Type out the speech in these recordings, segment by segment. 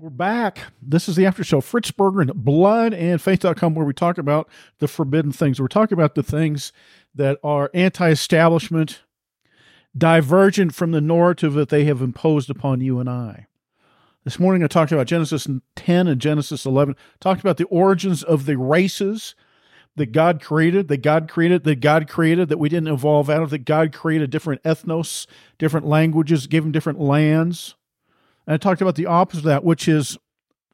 We're back. This is the after show. Fritz Berggren and Blood and Faith.com, where we talk about the forbidden things. We're talking about the things that are anti establishment, divergent from the narrative that they have imposed upon you and I. This morning I talked about Genesis 10 and Genesis 11, talked about the origins of the races that God created, that God created, that God created, that we didn't evolve out of, that God created different ethnos, different languages, gave them different lands and I talked about the opposite of that, which is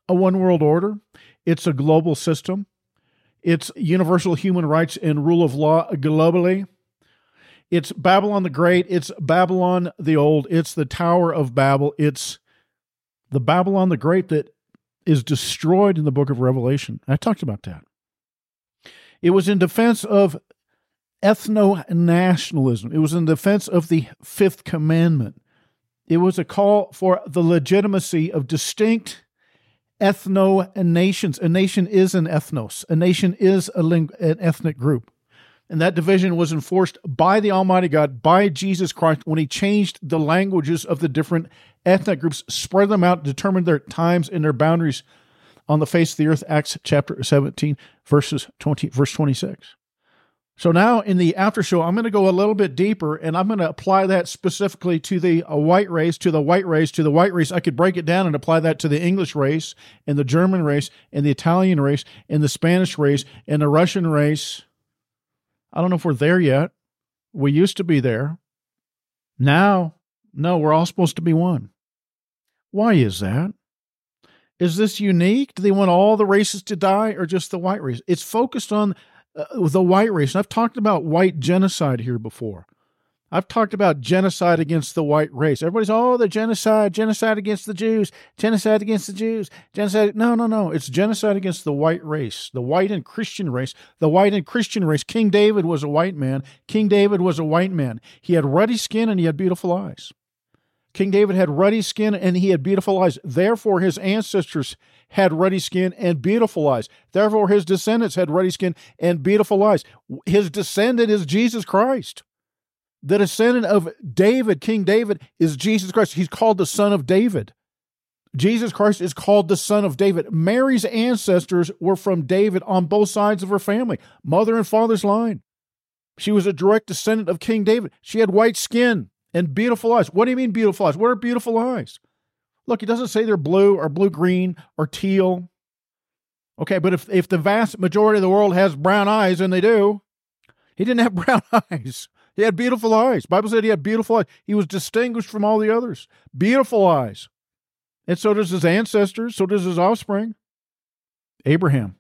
a one world order. It's a global system. It's universal human rights and rule of law globally. It's Babylon the Great. It's Babylon the Old. It's the Tower of Babel. It's the Babylon the Great that is destroyed in the book of Revelation. I talked about that. It was in defense of ethno nationalism, it was in defense of the fifth commandment. It was a call for the legitimacy of distinct ethno nations. A nation is an ethnos, a nation is a ling- an ethnic group. And that division was enforced by the Almighty God, by Jesus Christ, when He changed the languages of the different ethnic groups, spread them out, determined their times and their boundaries on the face of the earth. Acts chapter 17, verses 20, verse 26. So now in the after show, I'm going to go a little bit deeper and I'm going to apply that specifically to the uh, white race, to the white race, to the white race. I could break it down and apply that to the English race and the German race and the Italian race and the Spanish race and the Russian race. I don't know if we're there yet. We used to be there. Now, no, we're all supposed to be one. Why is that? Is this unique? Do they want all the races to die or just the white race? It's focused on uh, the white race. And I've talked about white genocide here before. I've talked about genocide against the white race. Everybody's, oh, the genocide, genocide against the Jews, genocide against the Jews, genocide. No, no, no. It's genocide against the white race, the white and Christian race, the white and Christian race. King David was a white man. King David was a white man. He had ruddy skin and he had beautiful eyes. King David had ruddy skin and he had beautiful eyes. Therefore, his ancestors had ruddy skin and beautiful eyes. Therefore, his descendants had ruddy skin and beautiful eyes. His descendant is Jesus Christ. The descendant of David, King David, is Jesus Christ. He's called the son of David. Jesus Christ is called the son of David. Mary's ancestors were from David on both sides of her family, mother and father's line. She was a direct descendant of King David. She had white skin and beautiful eyes. What do you mean beautiful eyes? What are beautiful eyes? Look, he doesn't say they're blue or blue green or teal. Okay, but if if the vast majority of the world has brown eyes, and they do, he didn't have brown eyes. He had beautiful eyes. Bible said he had beautiful eyes. He was distinguished from all the others. Beautiful eyes. And so does his ancestors, so does his offspring. Abraham.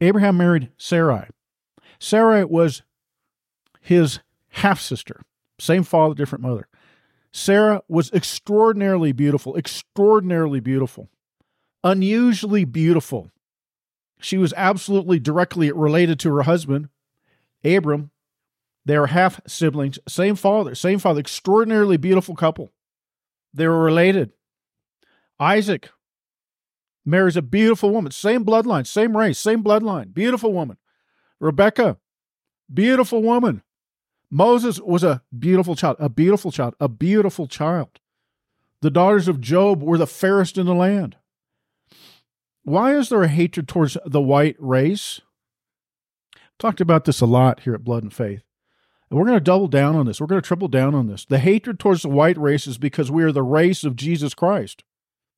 Abraham married Sarai. Sarai was his half sister. Same father, different mother. Sarah was extraordinarily beautiful, extraordinarily beautiful, unusually beautiful. She was absolutely directly related to her husband, Abram. They are half siblings, same father, same father, extraordinarily beautiful couple. They were related. Isaac marries a beautiful woman, same bloodline, same race, same bloodline, beautiful woman. Rebecca, beautiful woman, Moses was a beautiful child, a beautiful child, a beautiful child. The daughters of Job were the fairest in the land. Why is there a hatred towards the white race? Talked about this a lot here at Blood and Faith. And we're going to double down on this. We're going to triple down on this. The hatred towards the white race is because we are the race of Jesus Christ.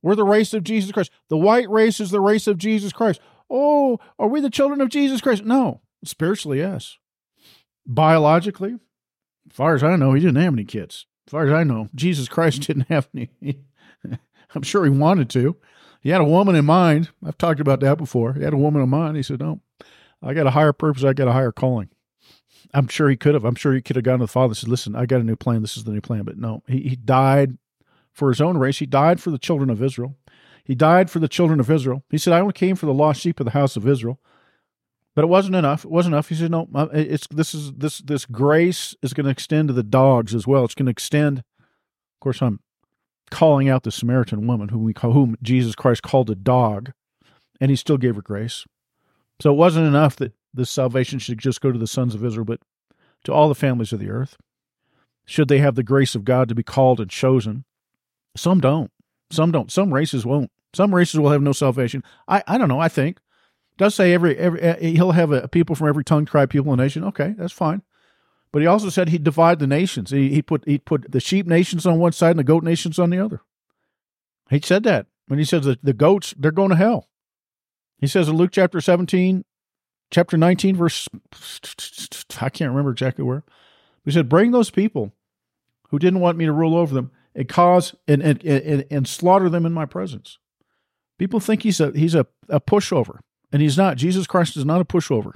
We're the race of Jesus Christ. The white race is the race of Jesus Christ. Oh, are we the children of Jesus Christ? No. Spiritually, yes. Biologically, as far as I know, he didn't have any kids. As far as I know, Jesus Christ didn't have any. I'm sure he wanted to. He had a woman in mind. I've talked about that before. He had a woman in mind. He said, No, I got a higher purpose. I got a higher calling. I'm sure he could have. I'm sure he could have gone to the father and said, Listen, I got a new plan. This is the new plan. But no, he, he died for his own race. He died for the children of Israel. He died for the children of Israel. He said, I only came for the lost sheep of the house of Israel. But it wasn't enough. It wasn't enough. He said, "No, it's this is this this grace is going to extend to the dogs as well. It's going to extend." Of course, I'm calling out the Samaritan woman whom we call, whom Jesus Christ called a dog, and He still gave her grace. So it wasn't enough that this salvation should just go to the sons of Israel, but to all the families of the earth. Should they have the grace of God to be called and chosen? Some don't. Some don't. Some races won't. Some races will have no salvation. I, I don't know. I think does say every every uh, he'll have a people from every tongue, tribe, people, and nation. Okay, that's fine. But he also said he'd divide the nations. He he put he put the sheep nations on one side and the goat nations on the other. He said that when he says that the goats they're going to hell. He says in Luke chapter seventeen, chapter nineteen, verse I can't remember exactly where. He said, "Bring those people who didn't want me to rule over them and cause and and and, and slaughter them in my presence." People think he's a he's a, a pushover, and he's not. Jesus Christ is not a pushover.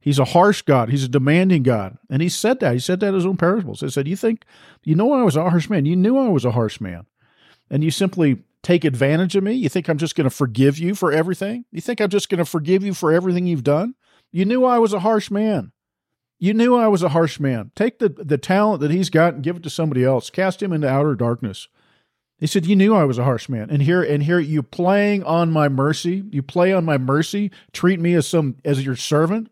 He's a harsh God. He's a demanding God. And he said that. He said that in his own parables. He said, You think, you know, I was a harsh man. You knew I was a harsh man. And you simply take advantage of me. You think I'm just going to forgive you for everything? You think I'm just going to forgive you for everything you've done? You knew I was a harsh man. You knew I was a harsh man. Take the, the talent that he's got and give it to somebody else. Cast him into outer darkness. He said, "You knew I was a harsh man, and here and here you playing on my mercy. You play on my mercy. Treat me as some as your servant.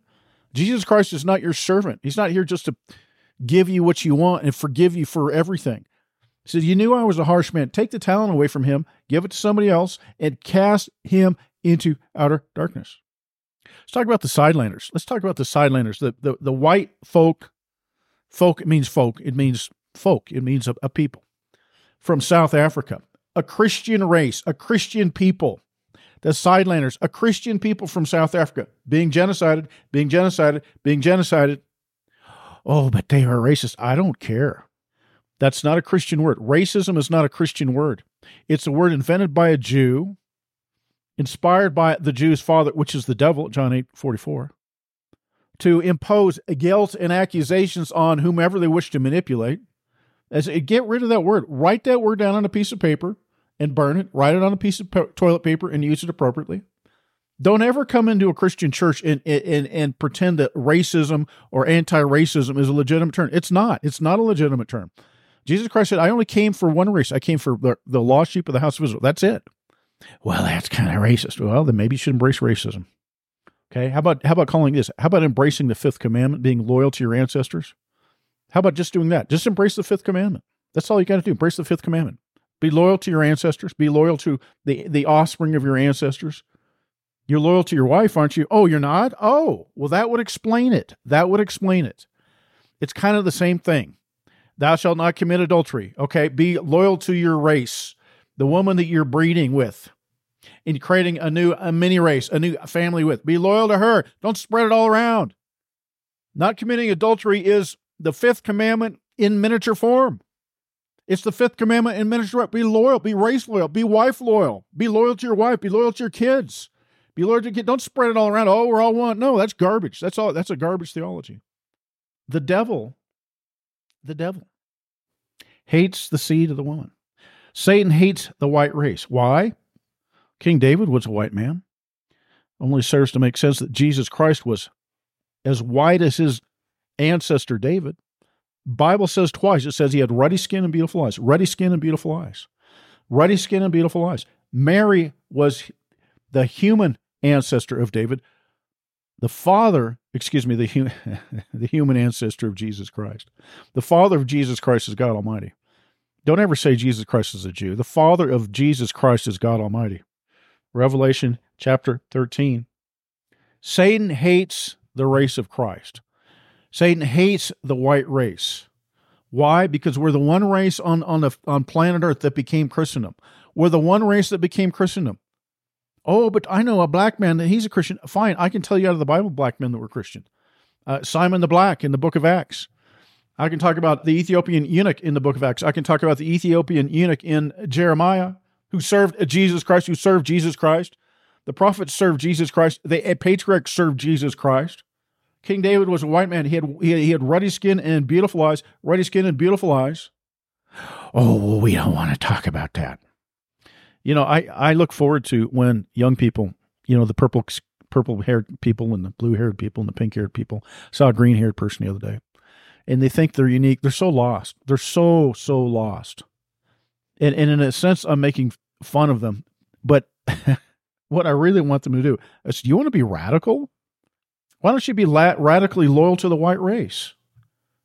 Jesus Christ is not your servant. He's not here just to give you what you want and forgive you for everything. He said, You knew I was a harsh man. Take the talent away from him, give it to somebody else, and cast him into outer darkness. Let's talk about the Suidlanders. Let's talk about the Suidlanders. The the, the white folk, folk, it means folk, it means folk, it means a, a people from South Africa, a Christian race, a Christian people the Suidlanders, a Christian people from South Africa, being genocided, being genocided, being genocided. Oh, but they are racist. I don't care. That's not a Christian word. Racism is not a Christian word. It's a word invented by a Jew, inspired by the Jew's father, which is the devil, John 8 44, to impose guilt and accusations on whomever they wish to manipulate. As get rid of that word. Write that word down on a piece of paper and burn it, write it on a piece of toilet paper and use it appropriately. Don't ever come into a Christian church and, and, and pretend that racism or anti racism is a legitimate term. It's not. It's not a legitimate term. Jesus Christ said, I only came for one race. I came for the, the lost sheep of the house of Israel. That's it. Well, that's kind of racist. Well, then maybe you should embrace racism. Okay. How about how about calling this? How about embracing the fifth commandment, being loyal to your ancestors? How about just doing that? Just embrace the fifth commandment. That's all you got to do. Embrace the fifth commandment. Be loyal to your ancestors. Be loyal to the, the offspring of your ancestors. You're loyal to your wife, aren't you? Oh, you're not? Oh, well, that would explain it. That would explain it. It's kind of the same thing. Thou shalt not commit adultery. Okay. Be loyal to your race, the woman that you're breeding with, in creating a new a mini race, a new family with. Be loyal to her. Don't spread it all around. Not committing adultery is the fifth commandment in miniature form. It's the fifth commandment in ministry. Be loyal, be race loyal, be wife loyal, be loyal to your wife, be loyal to your kids. Be loyal to your kids. Don't spread it all around. Oh, we're all one. No, that's garbage. That's all that's a garbage theology. The devil, the devil hates the seed of the woman. Satan hates the white race. Why? King David was a white man. Only serves to make sense that Jesus Christ was as white as his ancestor David. Bible says twice. It says he had ruddy skin and beautiful eyes. Ruddy skin and beautiful eyes. Ruddy skin and beautiful eyes. Mary was the human ancestor of David. The father, excuse me, the, hum- the human ancestor of Jesus Christ. The father of Jesus Christ is God Almighty. Don't ever say Jesus Christ is a Jew. The father of Jesus Christ is God Almighty. Revelation chapter 13. Satan hates the race of Christ. Satan hates the white race. Why? Because we're the one race on on the on planet Earth that became Christendom. We're the one race that became Christendom. Oh, but I know a black man that he's a Christian. Fine, I can tell you out of the Bible black men that were Christian. Uh, Simon the Black in the Book of Acts. I can talk about the Ethiopian eunuch in the Book of Acts. I can talk about the Ethiopian eunuch in Jeremiah, who served Jesus Christ, who served Jesus Christ. The prophets served Jesus Christ. The patriarchs served Jesus Christ. King David was a white man. He had, he had, he had ruddy skin and beautiful eyes, ruddy skin and beautiful eyes. Oh, well, we don't want to talk about that. You know, I, I look forward to when young people, you know, the purple purple haired people and the blue haired people and the pink haired people. Saw a green haired person the other day. And they think they're unique. They're so lost. They're so, so lost. And, and in a sense, I'm making fun of them. But what I really want them to do is, do you want to be radical? Why don't you be la- radically loyal to the white race?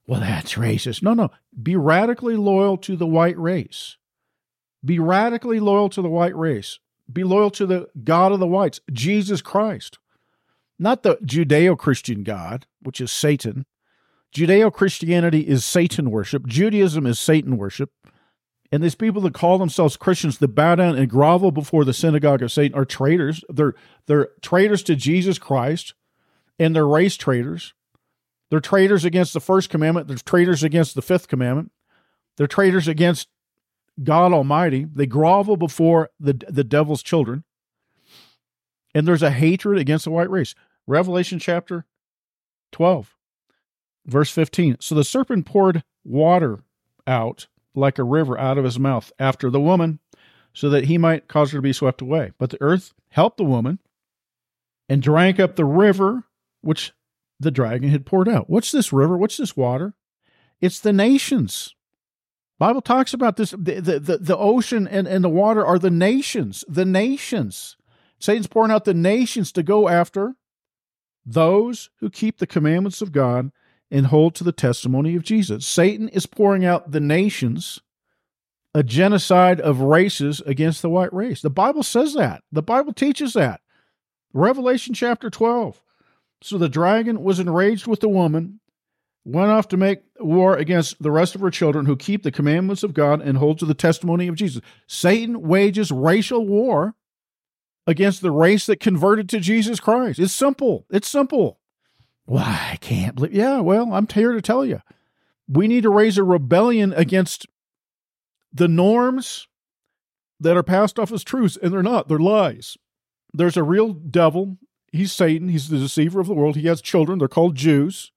Well, that's racist. No, no. Be radically loyal to the white race. Be radically loyal to the white race. Be loyal to the God of the whites, Jesus Christ. Not the Judeo Christian God, which is Satan. Judeo Christianity is Satan worship. Judaism is Satan worship. And these people that call themselves Christians that bow down and grovel before the synagogue of Satan are traitors. They're, they're traitors to Jesus Christ and they're race traitors. They're traitors against the first commandment. They're traitors against the fifth commandment. They're traitors against God Almighty. They grovel before the, the devil's children. And there's a hatred against the white race. Revelation chapter 12, verse 15. So the serpent poured water out like a river out of his mouth after the woman, so that he might cause her to be swept away. But the earth helped the woman and drank up the river which the dragon had poured out. What's this river? What's this water? It's the nations. Bible talks about this. The, the, the, ocean and, and the water are the nations. The nations. Satan's pouring out the nations to go after those who keep the commandments of God and hold to the testimony of Jesus. Satan is pouring out the nations, a genocide of races against the white race. The Bible says that. The Bible teaches that. Revelation chapter 12. So the dragon was enraged with the woman, went off to make war against the rest of her children who keep the commandments of God and hold to the testimony of Jesus. Satan wages racial war against the race that converted to Jesus Christ. It's simple. It's simple. Why, I can't believe. Yeah, well, I'm here to tell you. We need to raise a rebellion against the norms that are passed off as truths, and they're not. They're lies. There's a real devil. He's Satan. He's the deceiver of the world. He has children. They're called Jews.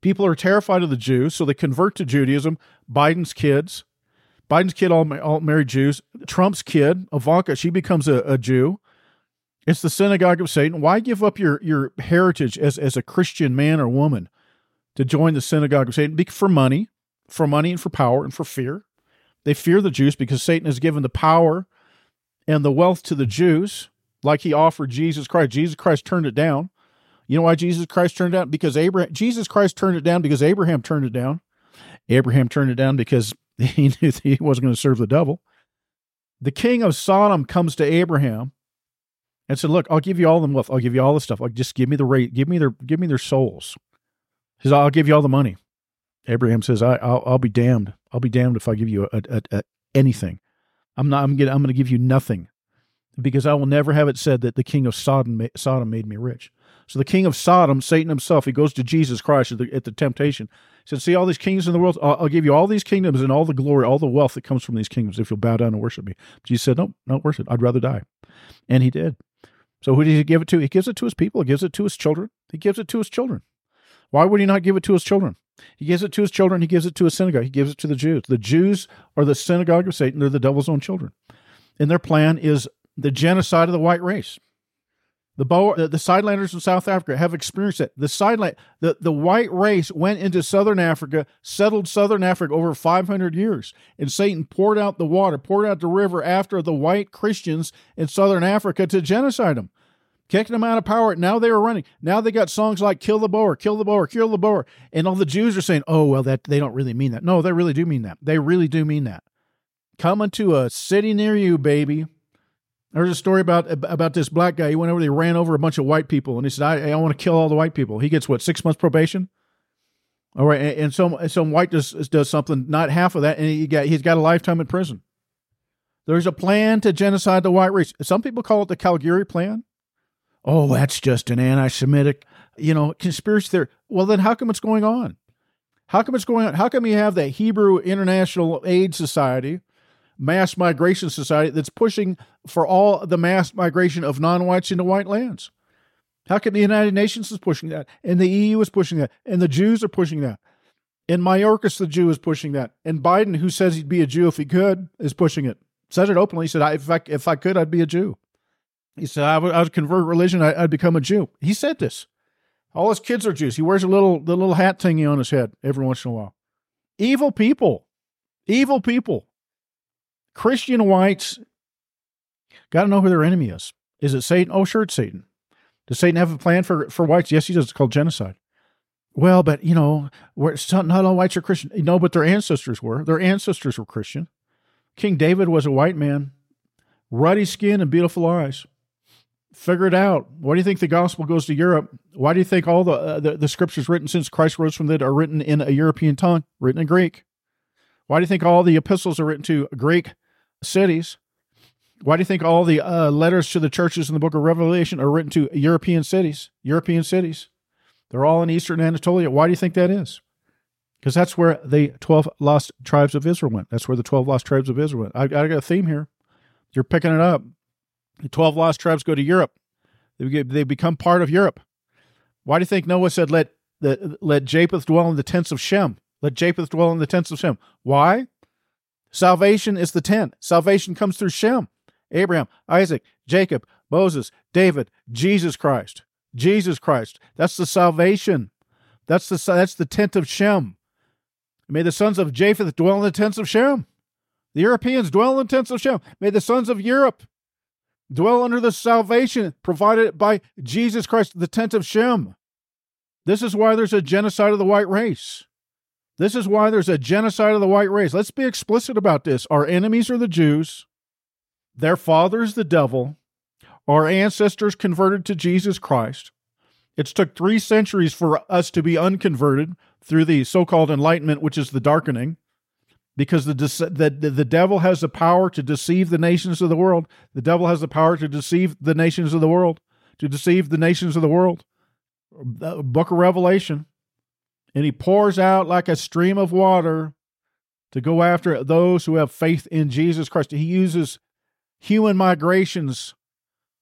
People are terrified of the Jews, so they convert to Judaism. Biden's kids. Biden's kid all, all married Jews. Trump's kid, Ivanka, she becomes a, a Jew. It's the synagogue of Satan. Why give up your, your heritage as, as a Christian man or woman to join the synagogue of Satan? For money, for money and for power and for fear. They fear the Jews because Satan has given the power and the wealth to the Jews, like he offered Jesus Christ. Jesus Christ turned it down. You know why Jesus Christ turned it down? Because Abraham Jesus Christ turned it down because Abraham turned it down. Abraham turned it down because he knew he wasn't going to serve the devil. The king of Sodom comes to Abraham and said, "Look, I'll give you all the wealth. I'll give you all the stuff. Like, just give me the rate. Give me their give me their souls." He says, "I'll give you all the money." Abraham says, I, will I'll be damned. I'll be damned if I give you a, a, a, anything. I'm not. I'm gonna. I'm gonna give you nothing, because I will never have it said that the king of Sodom Sodom made me rich. So the king of Sodom, Satan himself, he goes to Jesus Christ at the, at the temptation. He said, "See all these kings in the world. I'll, I'll, give you all these kingdoms and all the glory, all the wealth that comes from these kingdoms if you'll bow down and worship me." Jesus said, "No, not worship. I'd rather die," and he did. So who did he give it to? He gives it to his people. He gives it to his children. He gives it to his children. Why would he not give it to his children? He gives it to his children. He gives it to his synagogue. He gives it to the Jews. The Jews are the synagogue of Satan. They're the devil's own children. And their plan is the genocide of the white race. The, Boer, the, the Suidlanders in South Africa have experienced it. The sideland, the, the white race went into southern Africa, settled southern Africa over 500 years, and Satan poured out the water, poured out the river after the white Christians in southern Africa to genocide them, kicking them out of power. Now they were running. Now they got songs like "Kill the Boer," "Kill the Boer," "Kill the Boer," and all the Jews are saying, "Oh well, that they don't really mean that." No, they really do mean that. They really do mean that. Coming to a city near you, baby. There's a story about about this black guy. He went over, he ran over a bunch of white people, and he said, "I, I want to kill all the white people." He gets what six months probation. All right, and, and some some white does does something, not half of that, and he got he's got a lifetime in prison. There's a plan to genocide the white race. Some people call it the Kalergi Plan. Oh, that's just an anti-Semitic, you know, conspiracy theory. Well, then how come it's going on? How come it's going on? How come you have that Hebrew International Aid Society? Mass migration society that's pushing for all the mass migration of non-whites into white lands. How come the United Nations is pushing that, and the EU is pushing that, and the Jews are pushing that, and Mayorkas the Jew is pushing that, and Biden, who says he'd be a Jew if he could, is pushing it. Said it openly. He said, "If I if I could, I'd be a Jew." He said, "I would, I would convert religion. I, would become a Jew." He said this. All his kids are Jews. He wears a little the little hat thingy on his head every once in a while. Evil people, evil people. Christian whites got to know who their enemy is. Is it Satan? Oh, sure, it's Satan. Does Satan have a plan for, for whites? Yes, he does. It's called genocide. Well, but you know, not all whites are Christian. No, but their ancestors were. Their ancestors were Christian. King David was a white man ruddy skin and beautiful eyes. Figure it out. Why do you think the gospel goes to Europe? Why do you think all the, uh, the, the scriptures written since Christ rose from the dead are written in a European tongue, written in Greek? Why do you think all the epistles are written to Greek cities? Why do you think all the uh, letters to the churches in the book of Revelation are written to European cities? European cities. They're all in eastern Anatolia. Why do you think that is? Because that's where the 12 lost tribes of Israel went. That's where the 12 lost tribes of Israel went. I, I got a theme here. You're picking it up. The 12 lost tribes go to Europe. They, they become part of Europe. Why do you think Noah said, let, the, let Japheth dwell in the tents of Shem? Let Japheth dwell in the tents of Shem. Why? Salvation is the tent. Salvation comes through Shem. Abraham, Isaac, Jacob, Moses, David, Jesus Christ. Jesus Christ. That's the salvation. That's the that's the tent of Shem. May the sons of Japheth dwell in the tents of Shem. The Europeans dwell in the tents of Shem. May the sons of Europe dwell under the salvation provided by Jesus Christ, the tent of Shem. This is why there's a genocide of the white race. This is why there's a genocide of the white race. Let's be explicit about this. Our enemies are the Jews. Their father is the devil. Our ancestors converted to Jesus Christ. It's took three centuries for us to be unconverted through the so-called enlightenment, which is the darkening, because the, the the devil has the power to deceive the nations of the world. The devil has the power to deceive the nations of the world, to deceive the nations of the world. The book of Revelation, and he pours out like a stream of water to go after those who have faith in Jesus Christ. He uses human migrations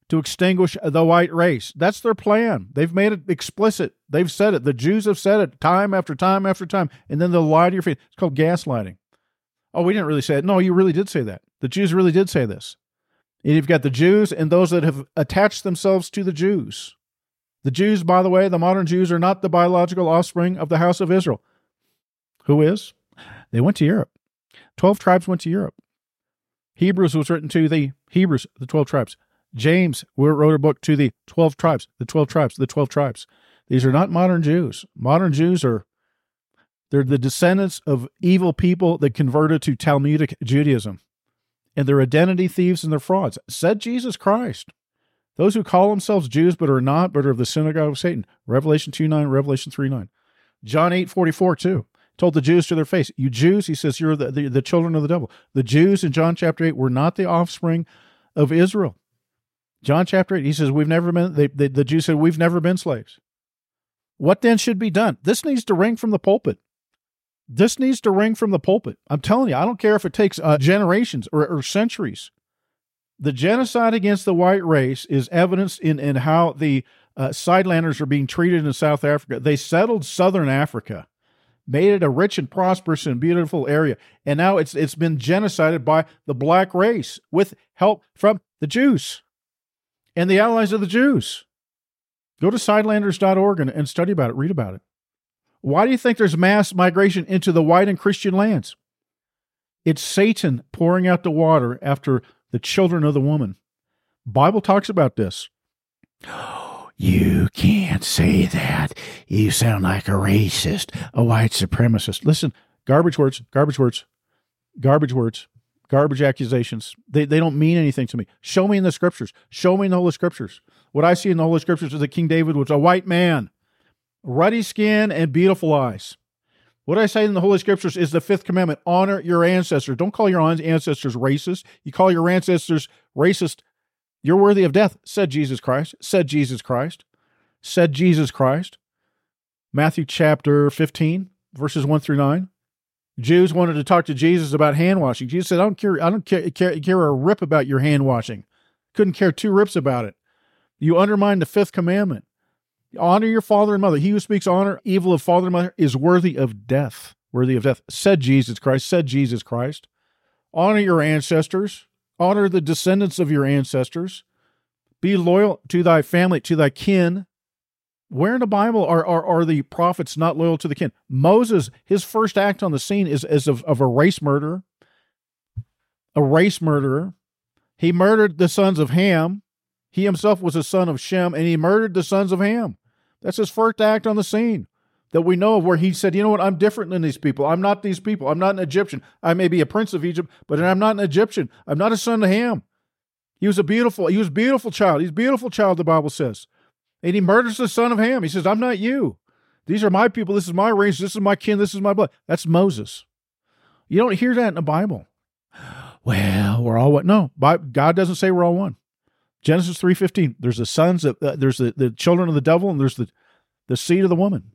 to extinguish the white race. That's their plan. They've made it explicit. They've said it. The Jews have said it time after time after time. And then they'll lie to your face. It's called gaslighting. Oh, we didn't really say it. No, you really did say that. The Jews really did say this. And you've got the Jews and those that have attached themselves to the Jews. The Jews, by the way, the modern Jews are not the biological offspring of the house of Israel. Who is? They went to Europe. Twelve tribes went to Europe. Hebrews was written to the Hebrews, the 12 tribes. James wrote a book to the 12 tribes, the 12 tribes, the 12 tribes. These are not modern Jews. Modern Jews are they're the descendants of evil people that converted to Talmudic Judaism. And they're identity thieves and they're frauds. Said Jesus Christ. Those who call themselves Jews but are not, but are of the synagogue of Satan. Revelation 2 9, Revelation 3 9. John eight forty four too told the Jews to their face, You Jews, he says, you're the, the, the children of the devil. The Jews in John chapter 8 were not the offspring of Israel. John chapter 8, he says, We've never been, they, they, the Jews said, We've never been slaves. What then should be done? This needs to ring from the pulpit. This needs to ring from the pulpit. I'm telling you, I don't care if it takes uh, generations or, or centuries. The genocide against the white race is evidenced in, in how the uh, Suidlanders are being treated in South Africa. They settled southern Africa made it a rich and prosperous and beautiful area. And now it's it's been genocided by the black race with help from the Jews and the allies of the Jews. Go to suidlanders.org and, and study about it, read about it. Why do you think there's mass migration into the white and Christian lands? It's Satan pouring out the water after the children of the woman. Bible talks about this. You can't say that. You sound like a racist, a white supremacist. Listen, garbage words, garbage words, garbage words, garbage accusations. They, they don't mean anything to me. Show me in the scriptures. Show me in the Holy Scriptures. What I see in the Holy Scriptures is that King David was a white man, ruddy skin and beautiful eyes. What I say in the Holy Scriptures is the fifth commandment honor your ancestors. Don't call your ancestors racist. You call your ancestors racist you're worthy of death, said Jesus Christ, said Jesus Christ, said Jesus Christ. Matthew chapter 15, verses 1 through 9. Jews wanted to talk to Jesus about hand washing. Jesus said, I don't care, I don't care, care, care a rip about your hand washing. Couldn't care two rips about it. You undermine the fifth commandment. Honor your father and mother. He who speaks honor evil of father and mother is worthy of death. Worthy of death, said Jesus Christ, said Jesus Christ. Honor your ancestors. Honor the descendants of your ancestors. Be loyal to thy family, to thy kin. Where in the Bible are, are, are the prophets not loyal to the kin? Moses, his first act on the scene is, is of, of a race murderer. A race murderer. He murdered the sons of Ham. He himself was a son of Shem, and he murdered the sons of Ham. That's his first act on the scene that we know of where he said, You know what? I'm different than these people. I'm not these people. I'm not an Egyptian. I may be a prince of Egypt, but I'm not an Egyptian. I'm not a son of Ham. He was a beautiful, he was a beautiful child. He's a beautiful child, the Bible says. And he murders the son of Ham. He says, I'm not you. These are my people. This is my race. This is my kin. This is my blood. That's Moses. You don't hear that in the Bible. Well, we're all what? No, God doesn't say we're all one. Genesis three fifteen. There's the sons of uh, there's the, the children of the devil, and there's the the seed of the woman.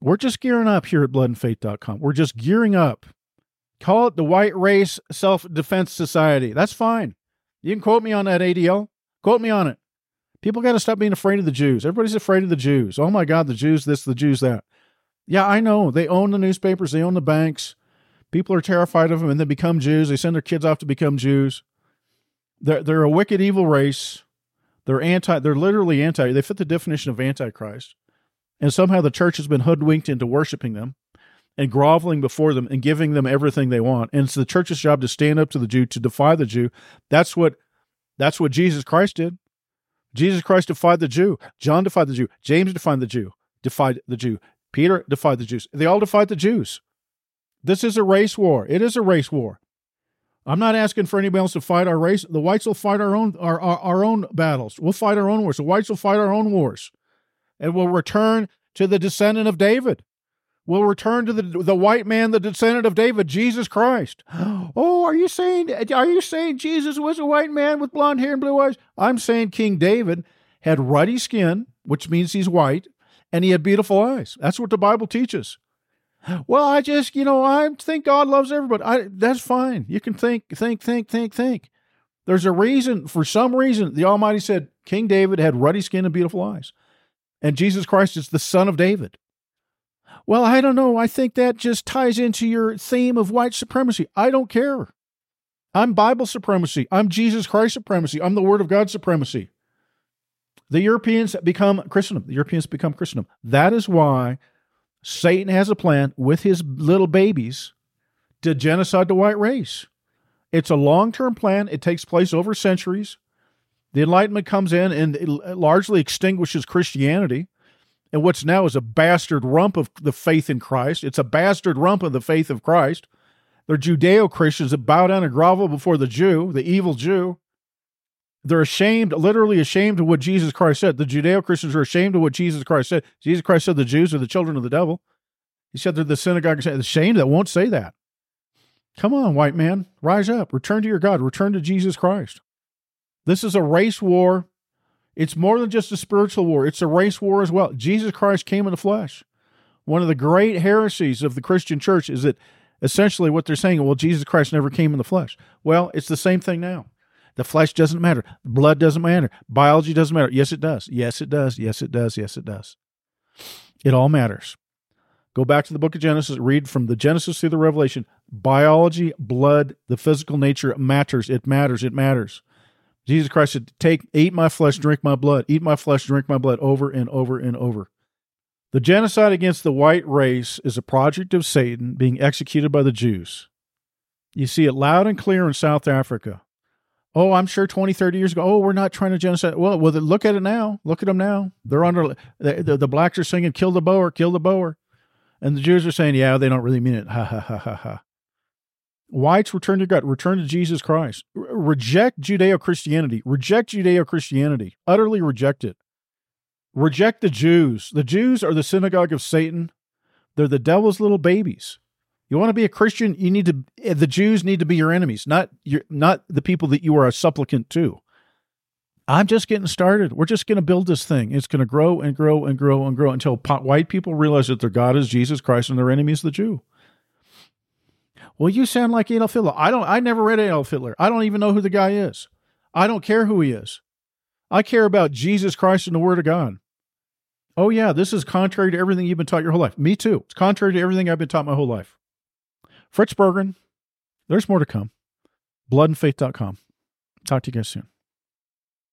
We're just gearing up here at bloodandfaith.com. We're just gearing up. Call it the White Race Self Defense Society. That's fine. You can quote me on that ADL. Quote me on it. People got to stop being afraid of the Jews. Everybody's afraid of the Jews. Oh my God, the Jews this, the Jews that. Yeah, I know. They own the newspapers, they own the banks. People are terrified of them and they become Jews. They send their kids off to become Jews. They're, they're a wicked, evil race. They're anti, they're literally anti, they fit the definition of Antichrist. And somehow the church has been hoodwinked into worshiping them and groveling before them and giving them everything they want. And it's the church's job to stand up to the Jew, to defy the Jew. That's what that's what Jesus Christ did. Jesus Christ defied the Jew. John defied the Jew. James defied the Jew. Defied the Jew. Peter defied the Jews. They all defied the Jews. This is a race war. It is a race war. I'm not asking for anybody else to fight our race. The whites will fight our own our, our, our own battles. We'll fight our own wars. The whites will fight our own wars. And we'll return to the descendant of David. We'll return to the the white man, the descendant of David, Jesus Christ. Oh, are you saying are you saying Jesus was a white man with blonde hair and blue eyes? I'm saying King David had ruddy skin, which means he's white, and he had beautiful eyes. That's what the Bible teaches. Well, I just, you know, I think God loves everybody. I, that's fine. You can think, think, think, think, think. There's a reason, for some reason, the Almighty said King David had ruddy skin and beautiful eyes. And Jesus Christ is the son of David. Well, I don't know. I think that just ties into your theme of white supremacy. I don't care. I'm Bible supremacy. I'm Jesus Christ supremacy. I'm the Word of God supremacy. The Europeans become Christendom. The Europeans become Christendom. That is why Satan has a plan with his little babies to genocide the white race. It's a long term plan. It takes place over centuries. The Enlightenment comes in and largely extinguishes Christianity. And what's now is a bastard rump of the faith in Christ. It's a bastard rump of the faith of Christ. They're Judeo Christians that bow down and grovel before the Jew, the evil Jew. They're ashamed, literally ashamed of what Jesus Christ said. The Judeo Christians are ashamed of what Jesus Christ said. Jesus Christ said the Jews are the children of the devil. He said they're the synagogue. The shame that won't say that. Come on, white man, rise up, return to your God, return to Jesus Christ. This is a race war. It's more than just a spiritual war, it's a race war as well. Jesus Christ came in the flesh. One of the great heresies of the Christian church is that essentially what they're saying, well, Jesus Christ never came in the flesh. Well, it's the same thing now. The flesh doesn't matter. Blood doesn't matter. Biology doesn't matter. Yes, it does. Yes, it does. Yes, it does. Yes, it does. It all matters. Go back to the book of Genesis, read from the Genesis through the Revelation. Biology, blood, the physical nature matters. It matters. It matters. Jesus Christ said, Take, eat my flesh, drink my blood, eat my flesh, drink my blood over and over and over. The genocide against the white race is a project of Satan being executed by the Jews. You see it loud and clear in South Africa. Oh, I'm sure 20, 30 years ago. Oh, we're not trying to genocide. Well, well, look at it now. Look at them now. They're under the, the, the blacks are singing "Kill the Boer, kill the Boer," and the Jews are saying, "Yeah, they don't really mean it." Ha ha ha ha ha. Whites return to God. Return to Jesus Christ. Reject Judeo Christianity. Reject Judeo Christianity. Utterly reject it. Reject the Jews. The Jews are the synagogue of Satan. They're the devil's little babies. You want to be a Christian, you need to eh, the Jews need to be your enemies, not your not the people that you are a supplicant to. I'm just getting started. We're just going to build this thing. It's going to grow and grow and grow and grow until white people realize that their God is Jesus Christ and their enemy is the Jew. Well, you sound like Adolf Hitler. I don't. I never read Adolf Hitler. I don't even know who the guy is. I don't care who he is. I care about Jesus Christ and the Word of God. Oh yeah, this is contrary to everything you've been taught your whole life. Me too. It's contrary to everything I've been taught my whole life. Fritz Berggren. There's more to come. Bloodandfaith.com. Talk to you guys soon.